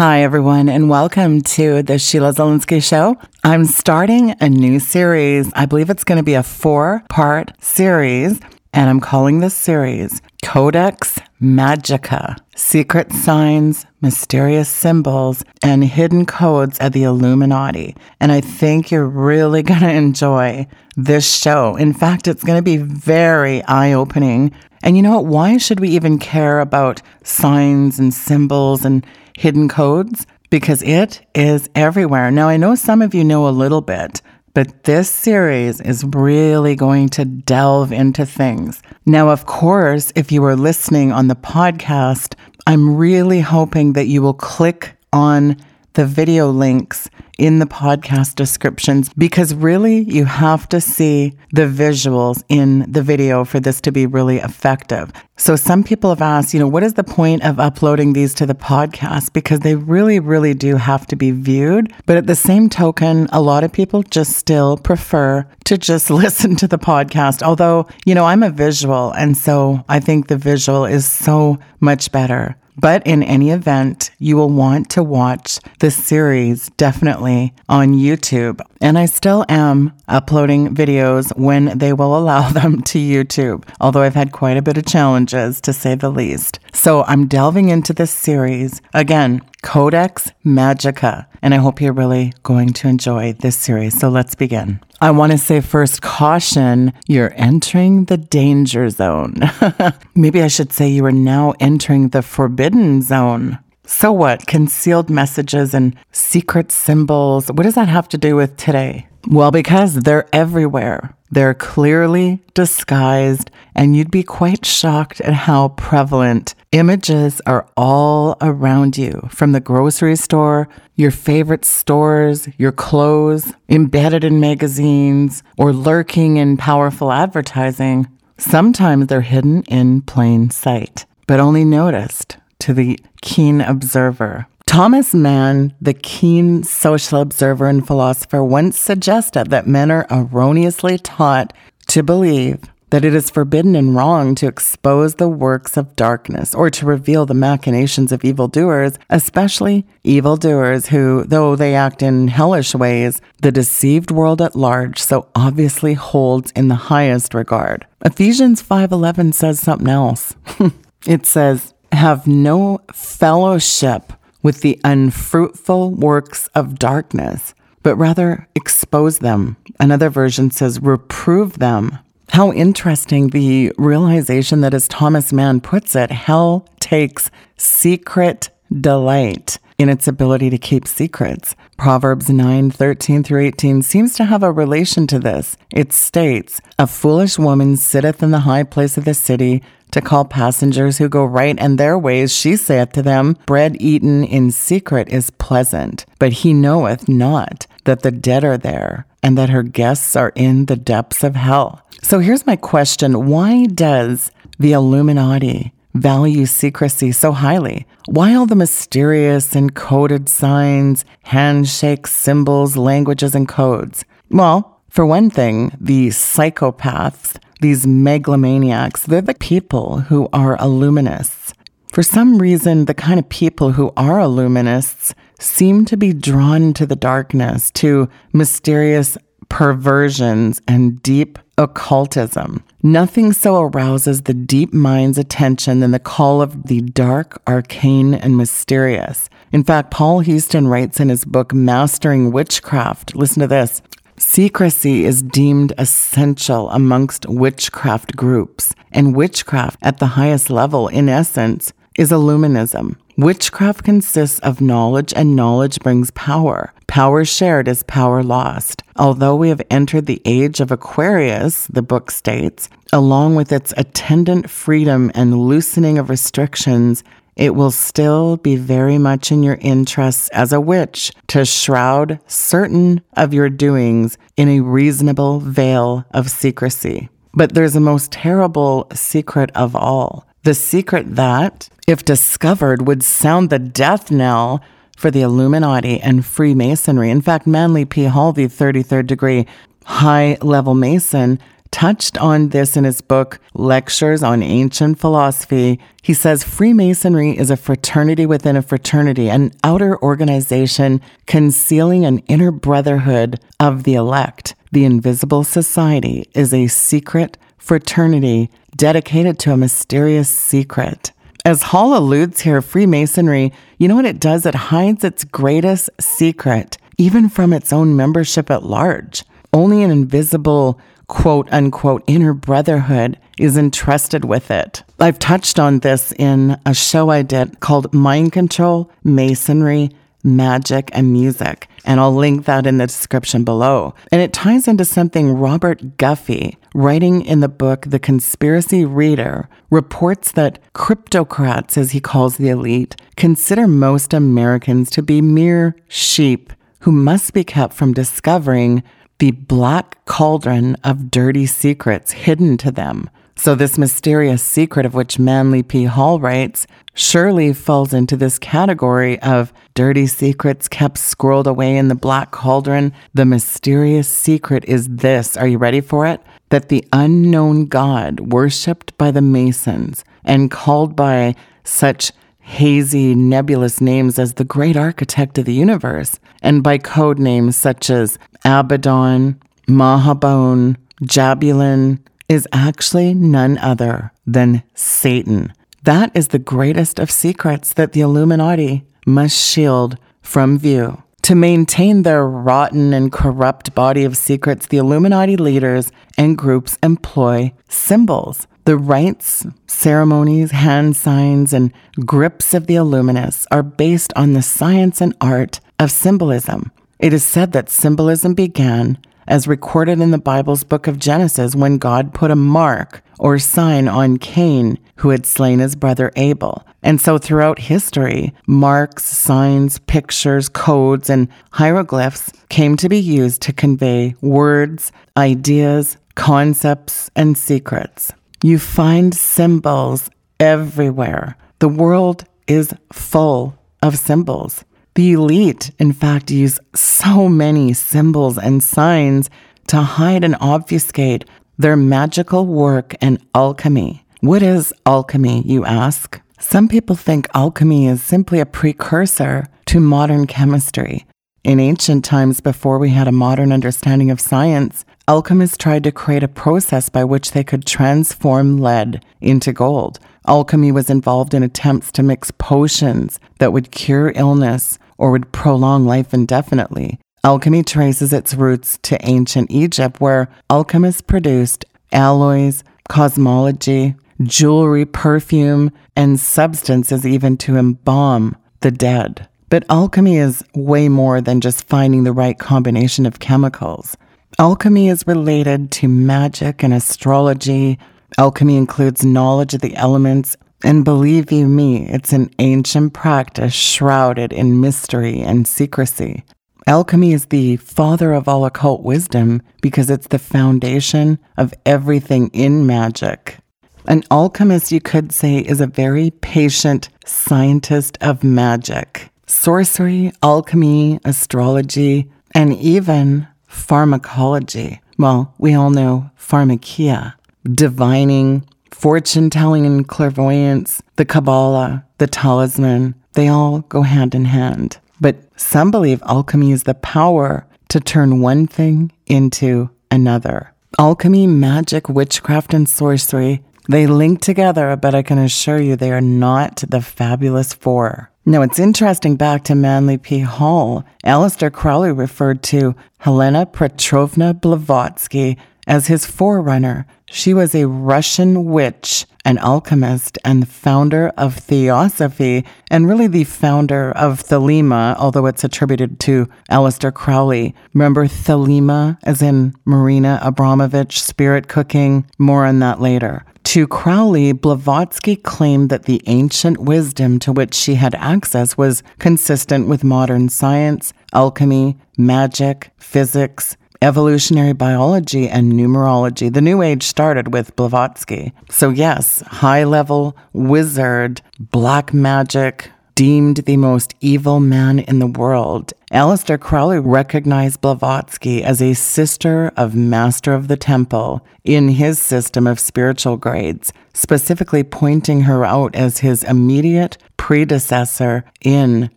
Hi, everyone, and welcome to the Sheila Zilinsky Show. I'm starting a new series. I believe it's going to be a four part series, and I'm calling this series Codex Magica Secret Signs, Mysterious Symbols, and Hidden Codes of the Illuminati. And I think you're really going to enjoy this show. In fact, it's going to be very eye opening. And you know what? Why should we even care about signs and symbols and hidden codes because it is everywhere. Now, I know some of you know a little bit, but this series is really going to delve into things. Now, of course, if you are listening on the podcast, I'm really hoping that you will click on the video links in the podcast descriptions because really you have to see the visuals in the video for this to be really effective. So some people have asked, you know, what is the point of uploading these to the podcast? Because they really, really do have to be viewed. But at the same token, a lot of people just still prefer to just listen to the podcast. Although, you know, I'm a visual. And so I think the visual is so much better. But in any event, you will want to watch this series definitely on YouTube. And I still am uploading videos when they will allow them to YouTube, although I've had quite a bit of challenges to say the least. So I'm delving into this series again, Codex Magica, and I hope you're really going to enjoy this series. So let's begin. I want to say first caution, you're entering the danger zone. Maybe I should say you are now entering the forbidden zone. So what? Concealed messages and secret symbols. What does that have to do with today? Well, because they're everywhere. They're clearly disguised, and you'd be quite shocked at how prevalent images are all around you from the grocery store, your favorite stores, your clothes, embedded in magazines, or lurking in powerful advertising. Sometimes they're hidden in plain sight, but only noticed to the keen observer. Thomas Mann, the keen social observer and philosopher, once suggested that men are erroneously taught to believe that it is forbidden and wrong to expose the works of darkness or to reveal the machinations of evildoers, especially evildoers who, though they act in hellish ways, the deceived world at large so obviously holds in the highest regard. Ephesians 5:11 says something else. it says, "Have no fellowship with the unfruitful works of darkness, but rather expose them. Another version says, reprove them. How interesting the realization that, as Thomas Mann puts it, hell takes secret delight in its ability to keep secrets. Proverbs 9 13 through 18 seems to have a relation to this. It states, A foolish woman sitteth in the high place of the city to call passengers who go right in their ways, she saith to them, Bread eaten in secret is pleasant, but he knoweth not that the dead are there, and that her guests are in the depths of hell. So here's my question Why does the Illuminati value secrecy so highly? Why all the mysterious and coded signs, handshakes, symbols, languages, and codes? Well, for one thing, the psychopaths these megalomaniacs, they're the people who are illuminists. For some reason, the kind of people who are illuminists seem to be drawn to the darkness, to mysterious perversions and deep occultism. Nothing so arouses the deep mind's attention than the call of the dark, arcane, and mysterious. In fact, Paul Huson writes in his book, Mastering Witchcraft, listen to this Secrecy is deemed essential amongst witchcraft groups, and witchcraft at the highest level, in essence, is illuminism. Witchcraft consists of knowledge, and knowledge brings power. Power shared is power lost. Although we have entered the age of Aquarius, the book states, along with its attendant freedom and loosening of restrictions, it will still be very much in your interests as a witch to shroud certain of your doings in a reasonable veil of secrecy. But there's a most terrible secret of all the secret that, if discovered, would sound the death knell for the Illuminati and Freemasonry. In fact, Manly P. Hall, the 33rd degree high level Mason, touched on this in his book, Lectures on Ancient Philosophy. He says Freemasonry is a fraternity within a fraternity, an outer organization concealing an inner brotherhood of the elect. The Invisible Society is a secret fraternity dedicated to a mysterious secret. As Hall alludes here, Freemasonry, you know what it does? It hides its greatest secret, even from its own membership at large. Only an invisible, quote unquote, inner brotherhood is entrusted with it. I've touched on this in a show I did called Mind Control, Masonry, Magic, and Music. And I'll link that in the description below. And it ties into something Robert Guffey, writing in the book The Conspiracy Reader, reports that cryptocrats, as he calls the elite, consider most Americans to be mere sheep who must be kept from discovering the black cauldron of dirty secrets hidden to them. So, this mysterious secret of which Manly P. Hall writes surely falls into this category of dirty secrets kept scrolled away in the black cauldron. The mysterious secret is this are you ready for it? That the unknown God, worshipped by the Masons and called by such hazy, nebulous names as the great architect of the universe, and by code names such as Abaddon, Mahabone, Jabulon, is actually none other than Satan. That is the greatest of secrets that the Illuminati must shield from view. To maintain their rotten and corrupt body of secrets, the Illuminati leaders and groups employ symbols. The rites, ceremonies, hand signs, and grips of the Illuminists are based on the science and art of symbolism. It is said that symbolism began as recorded in the Bible's book of Genesis when God put a mark or sign on Cain, who had slain his brother Abel. And so throughout history, marks, signs, pictures, codes, and hieroglyphs came to be used to convey words, ideas, concepts, and secrets. You find symbols everywhere. The world is full of symbols. The elite, in fact, use so many symbols and signs to hide and obfuscate their magical work and alchemy. What is alchemy, you ask? Some people think alchemy is simply a precursor to modern chemistry. In ancient times, before we had a modern understanding of science, alchemists tried to create a process by which they could transform lead into gold. Alchemy was involved in attempts to mix potions that would cure illness or would prolong life indefinitely. Alchemy traces its roots to ancient Egypt, where alchemists produced alloys, cosmology, jewelry, perfume, and substances even to embalm the dead. But alchemy is way more than just finding the right combination of chemicals. Alchemy is related to magic and astrology. Alchemy includes knowledge of the elements and believe you me, it's an ancient practice shrouded in mystery and secrecy. Alchemy is the father of all occult wisdom because it's the foundation of everything in magic. An alchemist, you could say, is a very patient scientist of magic. Sorcery, alchemy, astrology, and even pharmacology. Well, we all know pharmakia, divining, fortune telling and clairvoyance, the Kabbalah, the talisman, they all go hand in hand. But some believe alchemy is the power to turn one thing into another. Alchemy, magic, witchcraft, and sorcery, they link together, but I can assure you they are not the fabulous four. Now, it's interesting back to Manly P. Hall. Aleister Crowley referred to Helena Petrovna Blavatsky as his forerunner. She was a Russian witch, an alchemist, and founder of Theosophy, and really the founder of Thelema, although it's attributed to Aleister Crowley. Remember Thelema, as in Marina Abramovich, spirit cooking? More on that later. To Crowley, Blavatsky claimed that the ancient wisdom to which she had access was consistent with modern science, alchemy, magic, physics, evolutionary biology and numerology. The New Age started with Blavatsky. So, yes, high level wizard, black magic, deemed the most evil man in the world. Aleister Crowley recognized Blavatsky as a sister of Master of the Temple in his system of spiritual grades, specifically pointing her out as his immediate predecessor in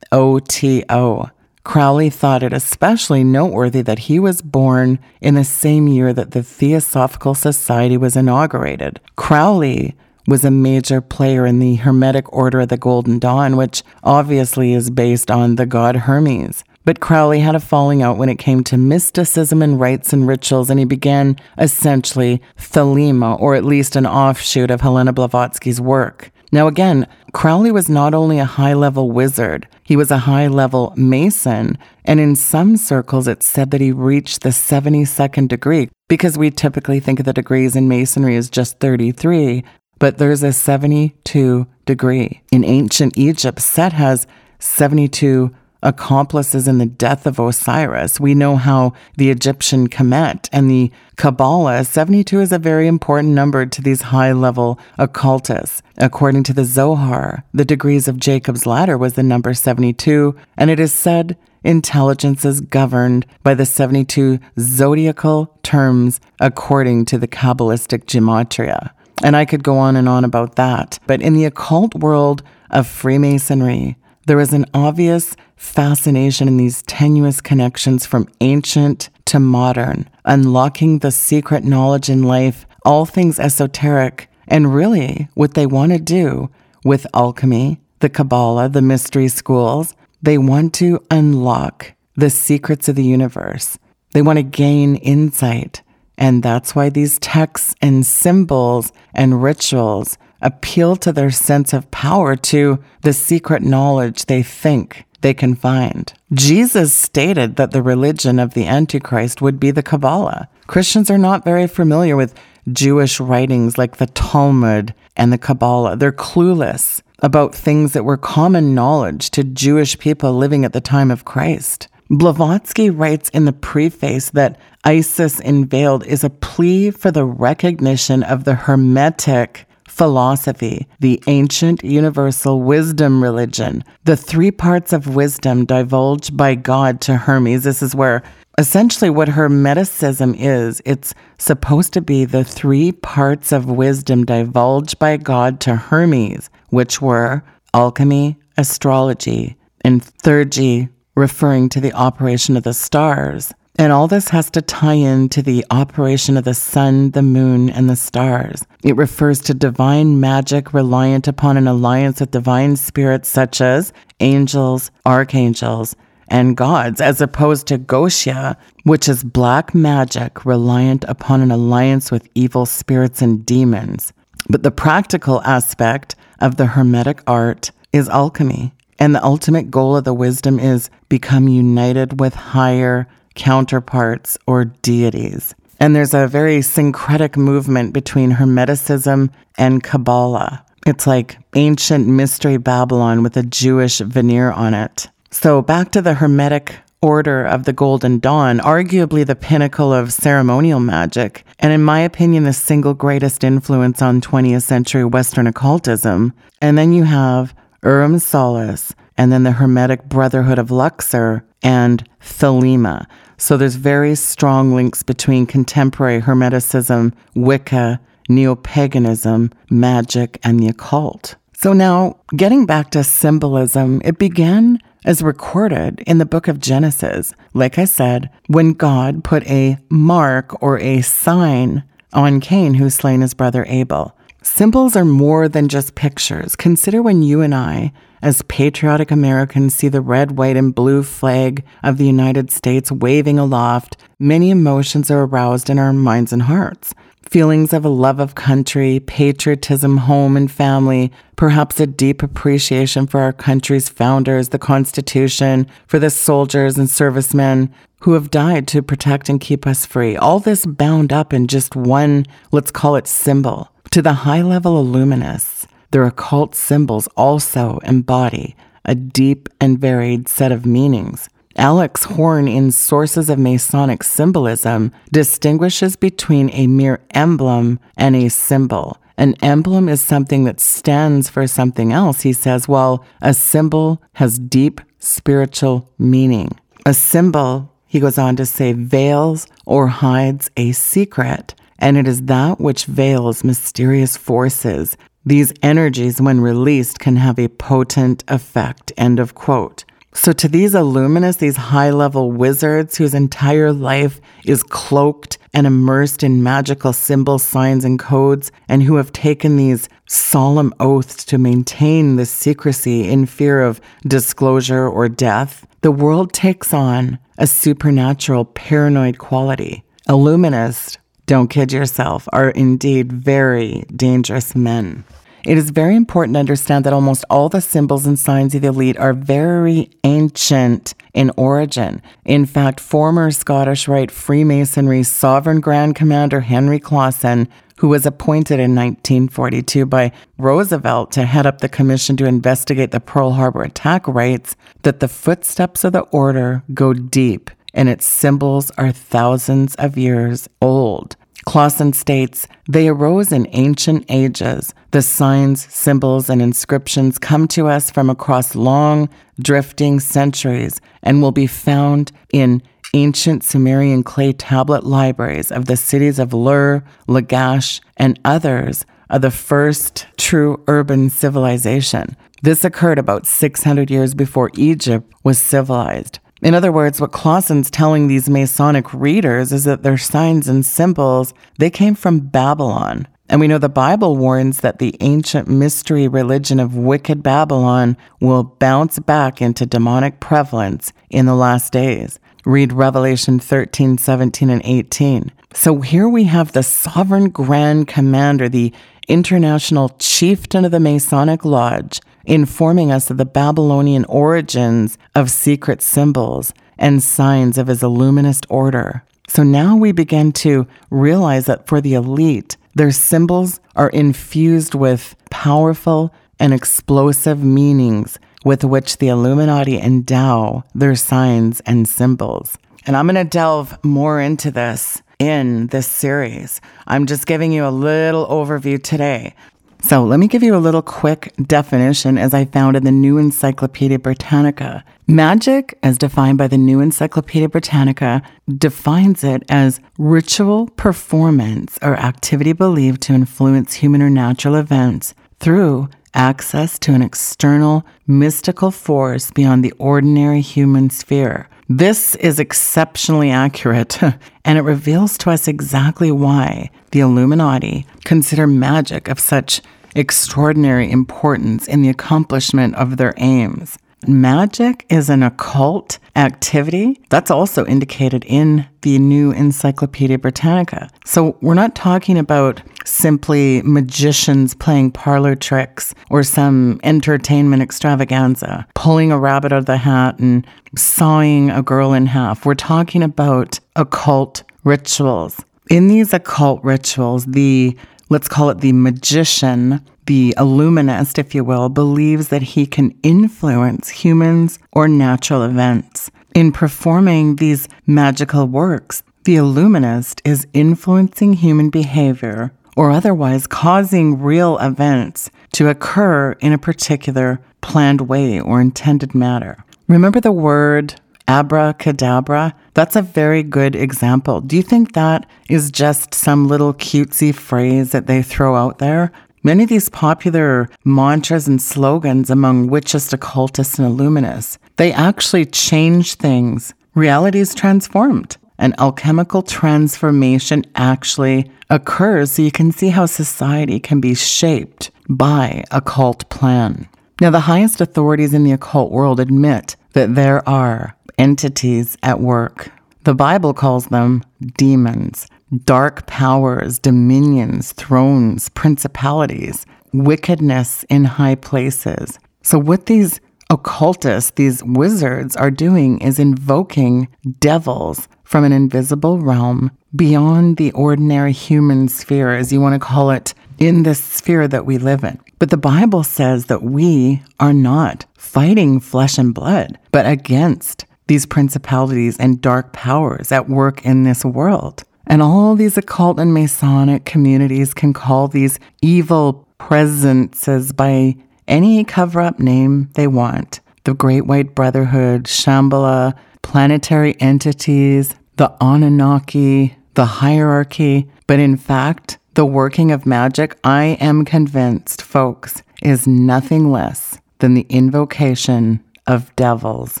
OTO. Crowley thought it especially noteworthy that he was born in the same year that the Theosophical Society was inaugurated. Crowley was a major player in the Hermetic Order of the Golden Dawn, which obviously is based on the god Hermes. But Crowley had a falling out when it came to mysticism and rites and rituals, and he began essentially Thelema, or at least an offshoot of Helena Blavatsky's work. Now, again, Crowley was not only a high level wizard, he was a high level Mason. And in some circles, it's said that he reached the 72nd degree because we typically think of the degrees in Masonry as just 33, but there's a 72 degree. In ancient Egypt, Set has 72 accomplices in the death of Osiris. We know how the Egyptian Kemet and the Kabbalah, 72 is a very important number to these high level occultists. According to the Zohar, the degrees of Jacob's ladder was the number 72, and it is said intelligence is governed by the 72 zodiacal terms according to the Kabbalistic gematria. And I could go on and on about that. But in the occult world of Freemasonry, there is an obvious fascination in these tenuous connections from ancient to modern, unlocking the secret knowledge in life, all things esoteric, and really what they want to do with alchemy, the Kabbalah, the mystery schools. They want to unlock the secrets of the universe. They want to gain insight. And that's why these texts and symbols and rituals appeal to their sense of power, to the secret knowledge they think they can find. Jesus stated that the religion of the Antichrist would be the Kabbalah. Christians are not very familiar with Jewish writings like the Talmud and the Kabbalah. They're clueless about things that were common knowledge to Jewish people living at the time of Christ. Blavatsky writes in the preface that Isis Unveiled is a plea for the recognition of the Hermetic philosophy, the ancient universal wisdom religion, the three parts of wisdom divulged by God to Hermes. This is where essentially what Hermeticism is. It's supposed to be the three parts of wisdom divulged by God to Hermes, which were alchemy, astrology, and theurgy, referring to the operation of the stars. And all this has to tie into the operation of the sun, the moon, and the stars. It refers to divine magic reliant upon an alliance with divine spirits such as angels, archangels, and gods, as opposed to Goetia, which is black magic reliant upon an alliance with evil spirits and demons. But the practical aspect of the Hermetic art is alchemy. And the ultimate goal of the wisdom is become united with higher counterparts or deities. And there's a very syncretic movement between Hermeticism and Kabbalah. It's like ancient mystery Babylon with a Jewish veneer on it. So, back to the Hermetic order of the Golden Dawn, arguably the pinnacle of ceremonial magic, and in my opinion, the single greatest influence on 20th century Western occultism. And then you have Aurum Solis, and then the Hermetic Brotherhood of Luxor and Thelema. So there's very strong links between contemporary Hermeticism, Wicca, neo paganism, magic, and the occult. So now, getting back to symbolism, it began as recorded in the book of Genesis. Like I said, when God put a mark or a sign on Cain, who slain his brother Abel. Symbols are more than just pictures. Consider when you and I as patriotic Americans see the red, white, and blue flag of the United States waving aloft, many emotions are aroused in our minds and hearts. Feelings of a love of country, patriotism, home, and family, perhaps a deep appreciation for our country's founders, the Constitution, for the soldiers and servicemen who have died to protect and keep us free. All this bound up in just one, let's call it symbol. To the high level illuminists, their occult symbols also embody a deep and varied set of meanings. Alex Horn, in Sources of Masonic Symbolism, distinguishes between a mere emblem and a symbol. an emblem is something that stands for something else, he says, well, a symbol has deep spiritual meaning. A symbol, he goes on to say, veils or hides a secret, and it is that which veils mysterious forces. These energies, when released, can have a potent effect. End of quote. So, to these illuminists, these high level wizards whose entire life is cloaked and immersed in magical symbols, signs, and codes, and who have taken these solemn oaths to maintain the secrecy in fear of disclosure or death, the world takes on a supernatural paranoid quality. Illuminists, don't kid yourself, are indeed very dangerous men. It is very important to understand that almost all the symbols and signs of the elite are very ancient in origin. In fact, former Scottish Rite Freemasonry Sovereign Grand Commander Henry Clausen, who was appointed in 1942 by Roosevelt to head up the commission to investigate the Pearl Harbor attack, writes that the footsteps of the order go deep and its symbols are thousands of years old. Clausen states, they arose in ancient ages. The signs, symbols, and inscriptions come to us from across long, drifting centuries and will be found in ancient Sumerian clay tablet libraries of the cities of Lur, Lagash, and others of the first true urban civilization. This occurred about 600 years before Egypt was civilized. In other words, what Clausen's telling these Masonic readers is that their signs and symbols, they came from Babylon. And we know the Bible warns that the ancient mystery religion of wicked Babylon will bounce back into demonic prevalence in the last days. Read Revelation 13, 17, and 18. So here we have the sovereign grand commander, the international chieftain of the Masonic Lodge, informing us of the Babylonian origins of secret symbols and signs of his illuminist order. So now we begin to realize that for the elite, their symbols are infused with powerful and explosive meanings with which the Illuminati endow their signs and symbols. And I'm going to delve more into this in this series. I'm just giving you a little overview today. So let me give you a little quick definition as I found in the New Encyclopedia Britannica. Magic, as defined by the New Encyclopedia Britannica, defines it as ritual performance or activity believed to influence human or natural events through access to an external mystical force beyond the ordinary human sphere. This is exceptionally accurate, and it reveals to us exactly why the Illuminati consider magic of such extraordinary importance in the accomplishment of their aims. Magic is an occult activity. That's also indicated in the new Encyclopedia Britannica. So we're not talking about simply magicians playing parlor tricks or some entertainment extravaganza, pulling a rabbit out of the hat and sawing a girl in half. We're talking about occult rituals. In these occult rituals, the let's call it the magician the illuminist, if you will, believes that he can influence humans or natural events. In performing these magical works, the illuminist is influencing human behavior or otherwise causing real events to occur in a particular planned way or intended manner. Remember the word abracadabra? That's a very good example. Do you think that is just some little cutesy phrase that they throw out there? Many of these popular mantras and slogans among witches, occultists, and illuminists, they actually change things. Reality is transformed. An alchemical transformation actually occurs so you can see how society can be shaped by occult plan. Now, the highest authorities in the occult world admit that there are entities at work. The Bible calls them demons dark powers, dominions, thrones, principalities, wickedness in high places. So, what these occultists, these wizards, are doing is invoking devils from an invisible realm beyond the ordinary human sphere, as you want to call it, in this sphere that we live in. But the Bible says that we are not fighting flesh and blood, but against these principalities and dark powers at work in this world. And all these occult and Masonic communities can call these evil presences by any cover up name they want the Great White Brotherhood, Shambhala, planetary entities, the Anunnaki, the hierarchy. But in fact, the working of magic, I am convinced, folks, is nothing less than the invocation of devils.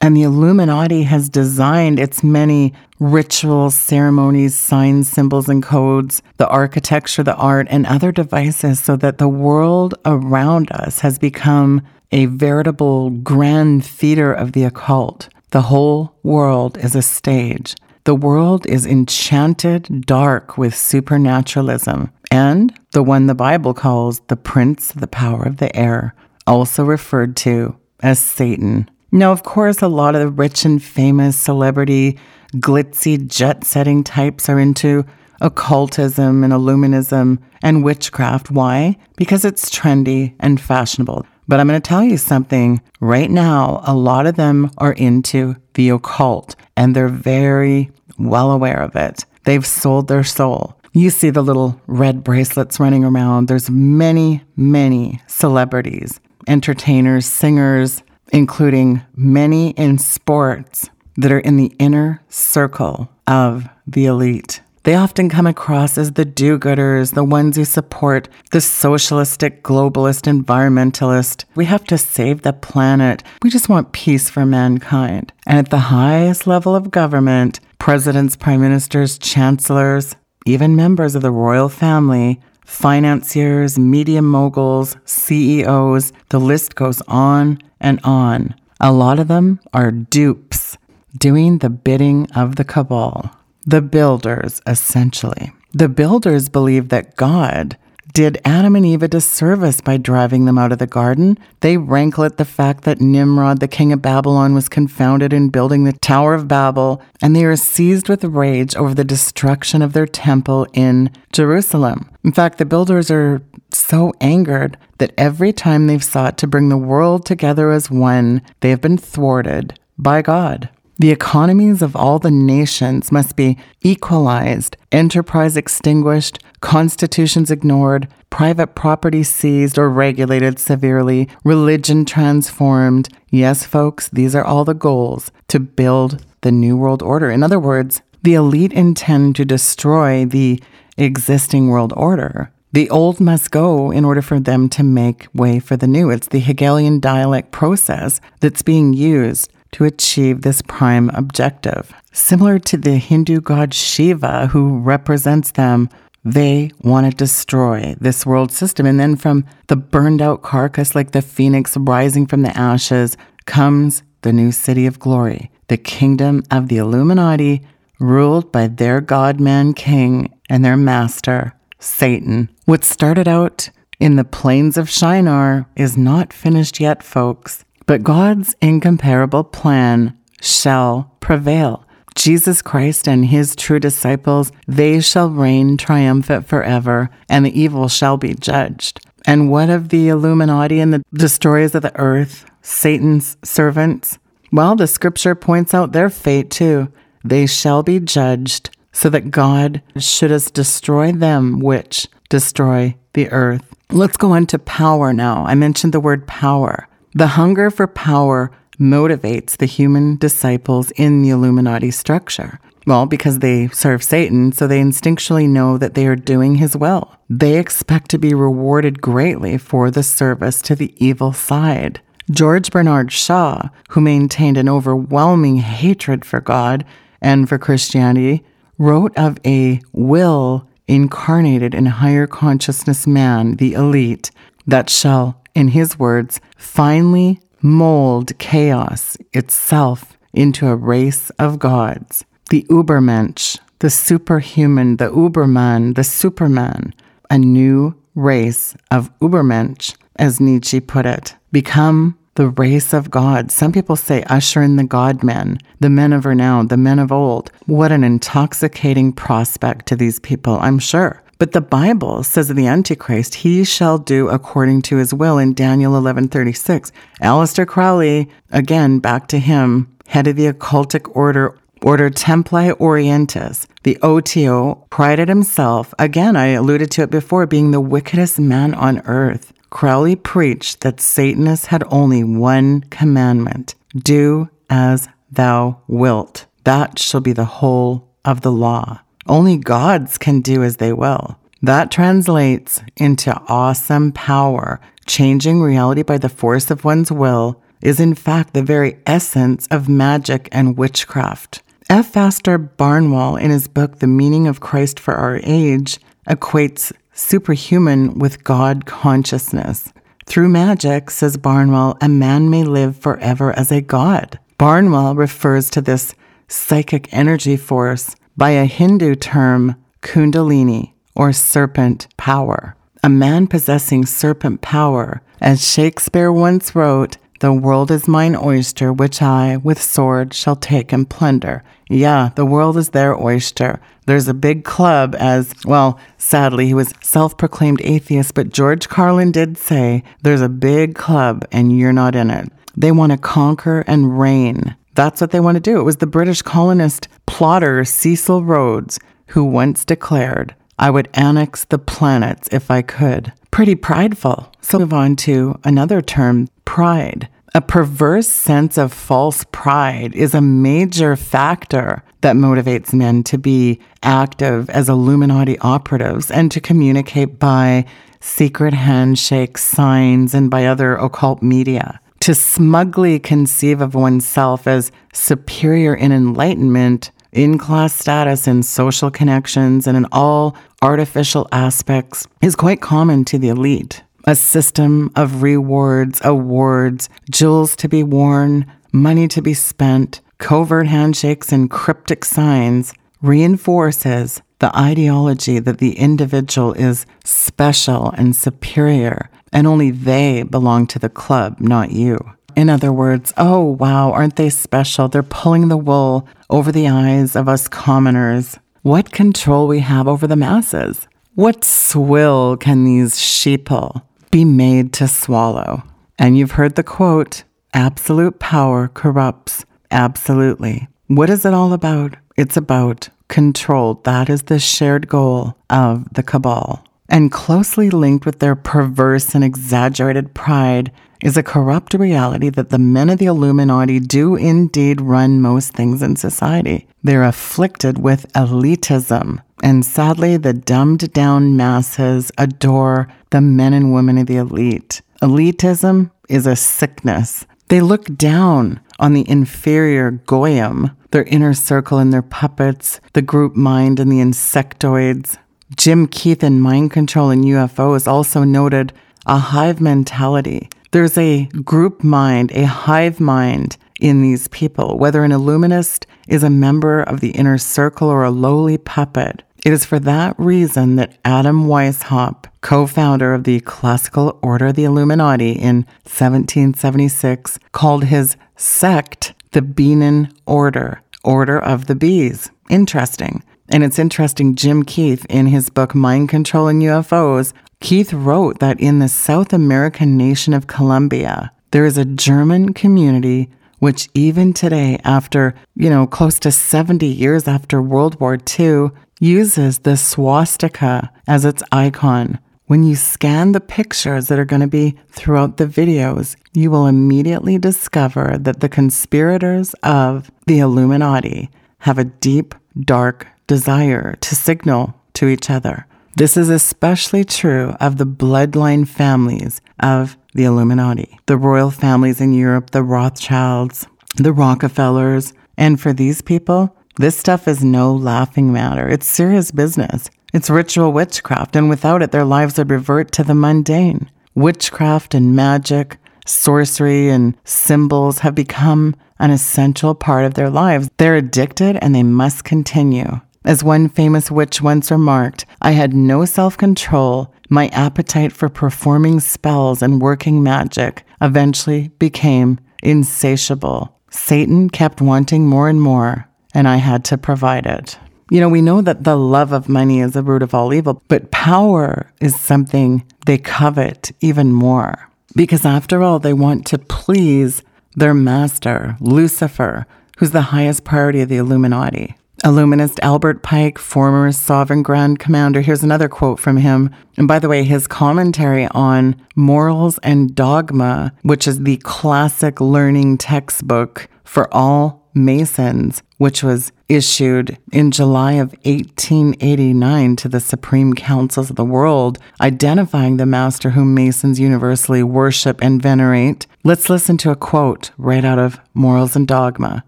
And the Illuminati has designed its many rituals, ceremonies, signs, symbols, and codes, the architecture, the art, and other devices so that the world around us has become a veritable grand theater of the occult. The whole world is a stage. The world is enchanted dark with supernaturalism, and the one the Bible calls the prince of the power of the air, also referred to as Satan. Now, of course, a lot of the rich and famous celebrity, glitzy, jet setting types are into occultism and illuminism and witchcraft. Why? Because it's trendy and fashionable. But I'm going to tell you something right now. A lot of them are into the occult and they're very well aware of it. They've sold their soul. You see the little red bracelets running around. There's many, many celebrities, entertainers, singers, including many in sports that are in the inner circle of the elite. They often come across as the do gooders, the ones who support the socialistic, globalist, environmentalist. We have to save the planet. We just want peace for mankind. And at the highest level of government, presidents, prime ministers, chancellors, even members of the royal family financiers, media moguls, CEOs, the list goes on and on. A lot of them are dupes doing the bidding of the cabal, the builders, essentially. The builders believe that God did Adam and Eve a disservice by driving them out of the garden. They rankle at the fact that Nimrod, the king of Babylon, was confounded in building the Tower of Babel, and they are seized with rage over the destruction of their temple in Jerusalem. In fact, the builders are so angered that every time they've sought to bring the world together as one, they have been thwarted by God. The economies of all the nations must be equalized, enterprise extinguished, constitutions ignored, private property seized or regulated severely, religion transformed. Yes, folks, these are all the goals to build the New World Order. In other words, the elite intend to destroy the existing world order. The old must go in order for them to make way for the new. It's the Hegelian dialect process that's being used to achieve this prime objective. Similar to the Hindu god Shiva, who represents them, they want to destroy this world system. And then from the burned out carcass, like the phoenix rising from the ashes, comes the new city of glory, the kingdom of the Illuminati, ruled by their god man king and their master, Satan. What started out in the plains of Shinar is not finished yet, folks. But God's incomparable plan shall prevail. Jesus Christ and his true disciples, they shall reign triumphant forever, and the evil shall be judged. And what of the Illuminati and the destroyers of the earth, Satan's servants? Well, the scripture points out their fate too. They shall be judged, so that God should us destroy them which destroy the earth. Let's go on to power now. I mentioned the word power. The hunger for power motivates the human disciples in the Illuminati structure. Well, because they serve Satan, so they instinctually know that they are doing his will. They expect to be rewarded greatly for the service to the evil side. George Bernard Shaw, who maintained an overwhelming hatred for God and for Christianity, wrote of a will incarnated in higher consciousness man, the elite, that shall in his words, finally mold chaos itself into a race of gods. The Ubermensch, the superhuman, the Uberman, the Superman, a new race of Ubermensch, as Nietzsche put it, become the race of gods. Some people say usher in the god men, the men of renown, the men of old. What an intoxicating prospect to these people, I'm sure. But the Bible says of the Antichrist, he shall do according to his will in Daniel 11:36. Aleister Crowley, again back to him, head of the occultic order Order Templi Orientis. The OTO prided himself, again, I alluded to it before, being the wickedest man on earth. Crowley preached that Satanists had only one commandment do as thou wilt. That shall be the whole of the law. Only gods can do as they will. That translates into awesome power. Changing reality by the force of one's will is, in fact, the very essence of magic and witchcraft. F. Aster Barnwell, in his book The Meaning of Christ for Our Age, equates superhuman with God consciousness. Through magic, says Barnwell, a man may live forever as a god. Barnwell refers to this psychic energy force by a Hindu term, kundalini, or serpent power. A man possessing serpent power, as Shakespeare once wrote, the world is mine oyster, which I with sword shall take and plunder. Yeah, the world is their oyster. There's a big club, as well, sadly, he was self proclaimed atheist, but George Carlin did say there's a big club and you're not in it. They want to conquer and reign. That's what they want to do. It was the British colonist plotter Cecil Rhodes who once declared, I would annex the planets if I could. Pretty prideful. So move on to another term, pride. A perverse sense of false pride is a major factor that motivates men to be active as Illuminati operatives and to communicate by secret handshake signs and by other occult media. To smugly conceive of oneself as superior in enlightenment, in class status, in social connections, and in all artificial aspects is quite common to the elite. A system of rewards, awards, jewels to be worn, money to be spent, covert handshakes, and cryptic signs reinforces the ideology that the individual is special and superior, and only they belong to the club, not you. In other words, oh wow, aren't they special? They're pulling the wool over the eyes of us commoners. What control we have over the masses. What swill can these sheeple be made to swallow. And you've heard the quote absolute power corrupts. Absolutely. What is it all about? It's about control. That is the shared goal of the cabal. And closely linked with their perverse and exaggerated pride is a corrupt reality that the men of the Illuminati do indeed run most things in society. They're afflicted with elitism, and sadly, the dumbed down masses adore the men and women of the elite. Elitism is a sickness. They look down on the inferior goyim, their inner circle and their puppets, the group mind and the insectoids. Jim Keith in Mind Control and UFOs also noted a hive mentality. There's a group mind, a hive mind in these people, whether an illuminist is a member of the inner circle or a lowly puppet. It is for that reason that Adam Weishaupt, co founder of the Classical Order of the Illuminati in 1776, called his sect the Bienen Order, Order of the Bees. Interesting. And it's interesting, Jim Keith, in his book Mind Control and UFOs, Keith wrote that in the South American nation of Colombia, there is a German community which even today, after, you know, close to 70 years after World War II, uses the swastika as its icon. When you scan the pictures that are going to be throughout the videos, you will immediately discover that the conspirators of the Illuminati have a deep, dark desire to signal to each other. This is especially true of the bloodline families of the Illuminati, the royal families in Europe, the Rothschilds, the Rockefellers. And for these people, this stuff is no laughing matter. It's serious business. It's ritual witchcraft, and without it, their lives would revert to the mundane. Witchcraft and magic, sorcery and symbols have become an essential part of their lives. They're addicted and they must continue. As one famous witch once remarked, I had no self control. My appetite for performing spells and working magic eventually became insatiable. Satan kept wanting more and more, and I had to provide it. You know, we know that the love of money is the root of all evil, but power is something they covet even more. Because after all, they want to please their master, Lucifer, who's the highest priority of the Illuminati. Illuminist Albert Pike, former Sovereign Grand Commander. Here's another quote from him. And by the way, his commentary on Morals and Dogma, which is the classic learning textbook for all Masons, which was issued in July of 1889 to the Supreme Councils of the World, identifying the master whom Masons universally worship and venerate. Let's listen to a quote right out of Morals and Dogma.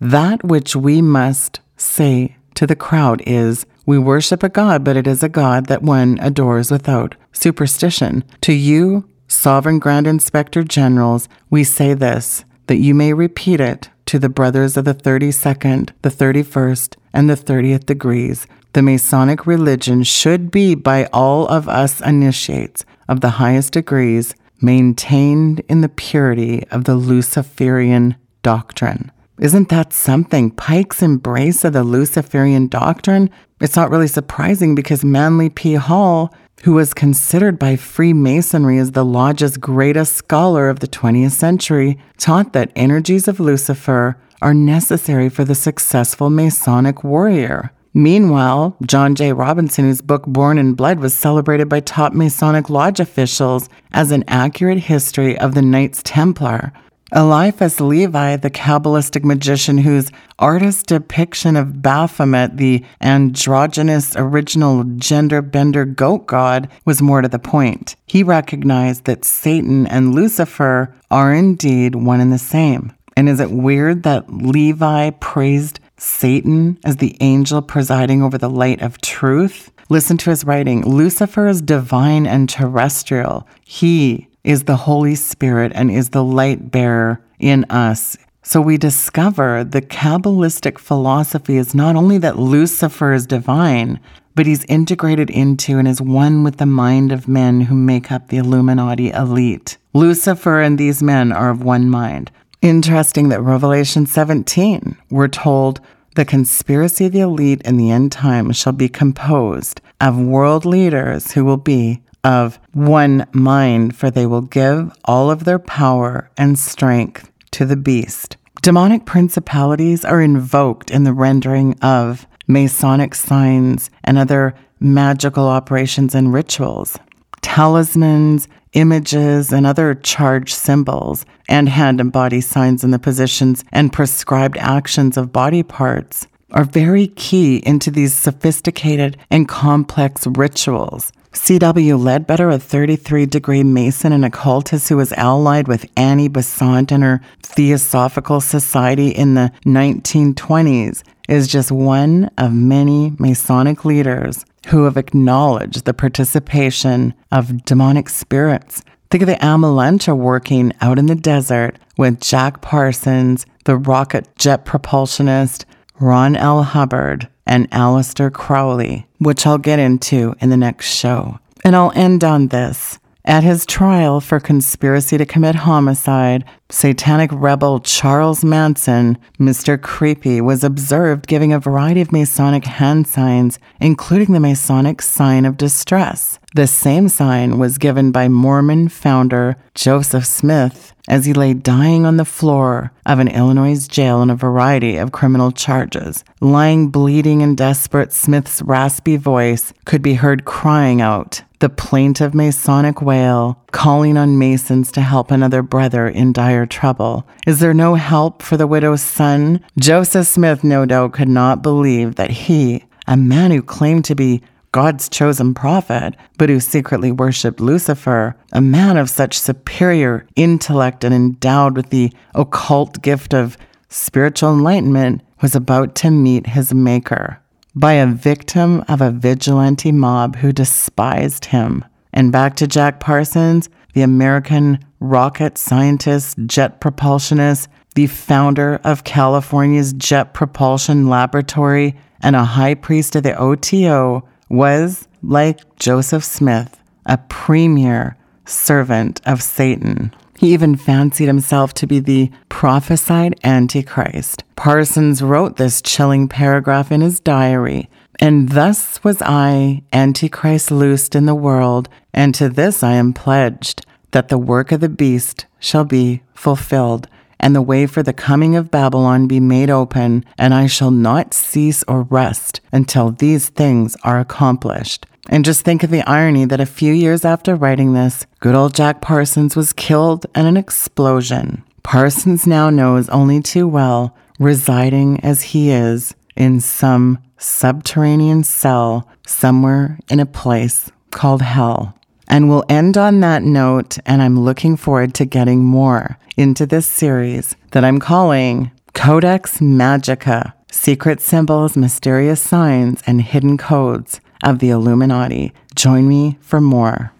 That which we must say to the crowd is, We worship a God, but it is a God that one adores without superstition. To you, Sovereign Grand Inspector Generals, we say this, that you may repeat it to the brothers of the 32nd, the 31st, and the 30th degrees. The Masonic religion should be, by all of us initiates of the highest degrees, maintained in the purity of the Luciferian doctrine. Isn't that something? Pike's embrace of the Luciferian doctrine? It's not really surprising because Manly P. Hall, who was considered by Freemasonry as the lodge's greatest scholar of the 20th century, taught that energies of Lucifer are necessary for the successful Masonic warrior. Meanwhile, John J. Robinson, whose book Born in Blood was celebrated by top Masonic Lodge officials as an accurate history of the Knights Templar, Eliphas Levi, the Kabbalistic magician whose artist depiction of Baphomet, the androgynous original gender bender goat god, was more to the point. He recognized that Satan and Lucifer are indeed one and the same. And is it weird that Levi praised Satan as the angel presiding over the light of truth? Listen to his writing Lucifer is divine and terrestrial. He is the Holy Spirit and is the light bearer in us. So we discover the Kabbalistic philosophy is not only that Lucifer is divine, but he's integrated into and is one with the mind of men who make up the Illuminati elite. Lucifer and these men are of one mind. Interesting that Revelation 17, we're told the conspiracy of the elite in the end times shall be composed of world leaders who will be of one mind, for they will give all of their power and strength to the beast. Demonic principalities are invoked in the rendering of Masonic signs and other magical operations and rituals. Talismans, images, and other charged symbols, and hand and body signs in the positions and prescribed actions of body parts are very key into these sophisticated and complex rituals. C.W. Leadbeater, a 33 degree Mason and occultist who was allied with Annie Besant and her Theosophical Society in the 1920s, is just one of many Masonic leaders who have acknowledged the participation of demonic spirits. Think of the Amalancha working out in the desert with Jack Parsons, the rocket jet propulsionist, Ron L. Hubbard, and Aleister Crowley, which I'll get into in the next show. And I'll end on this. At his trial for conspiracy to commit homicide, satanic rebel Charles Manson, Mr. Creepy, was observed giving a variety of Masonic hand signs, including the Masonic sign of distress. The same sign was given by Mormon founder Joseph Smith as he lay dying on the floor of an Illinois jail on a variety of criminal charges. Lying bleeding and desperate, Smith's raspy voice could be heard crying out, the plaintive Masonic wail, calling on Masons to help another brother in dire trouble. Is there no help for the widow's son? Joseph Smith, no doubt, could not believe that he, a man who claimed to be God's chosen prophet, but who secretly worshiped Lucifer, a man of such superior intellect and endowed with the occult gift of spiritual enlightenment, was about to meet his maker by a victim of a vigilante mob who despised him. And back to Jack Parsons, the American rocket scientist, jet propulsionist, the founder of California's Jet Propulsion Laboratory, and a high priest of the OTO was, like Joseph Smith, a premier servant of Satan. He even fancied himself to be the prophesied Antichrist. Parsons wrote this chilling paragraph in his diary. And thus was I, Antichrist, loosed in the world, and to this I am pledged, that the work of the beast shall be fulfilled. and the way for the coming of Babalon be made open, and I shall not cease or rest until these things are accomplished. And just think of the irony that a few years after writing this, good old Jack Parsons was killed in an explosion. Parsons now knows only too well, residing as he is in some subterranean cell somewhere in a place called hell. And we'll end on that note, and I'm looking forward to getting more into this series that I'm calling Codex Magica Secret Symbols, Mysterious Signs, and Hidden Codes of the Illuminati. Join me for more.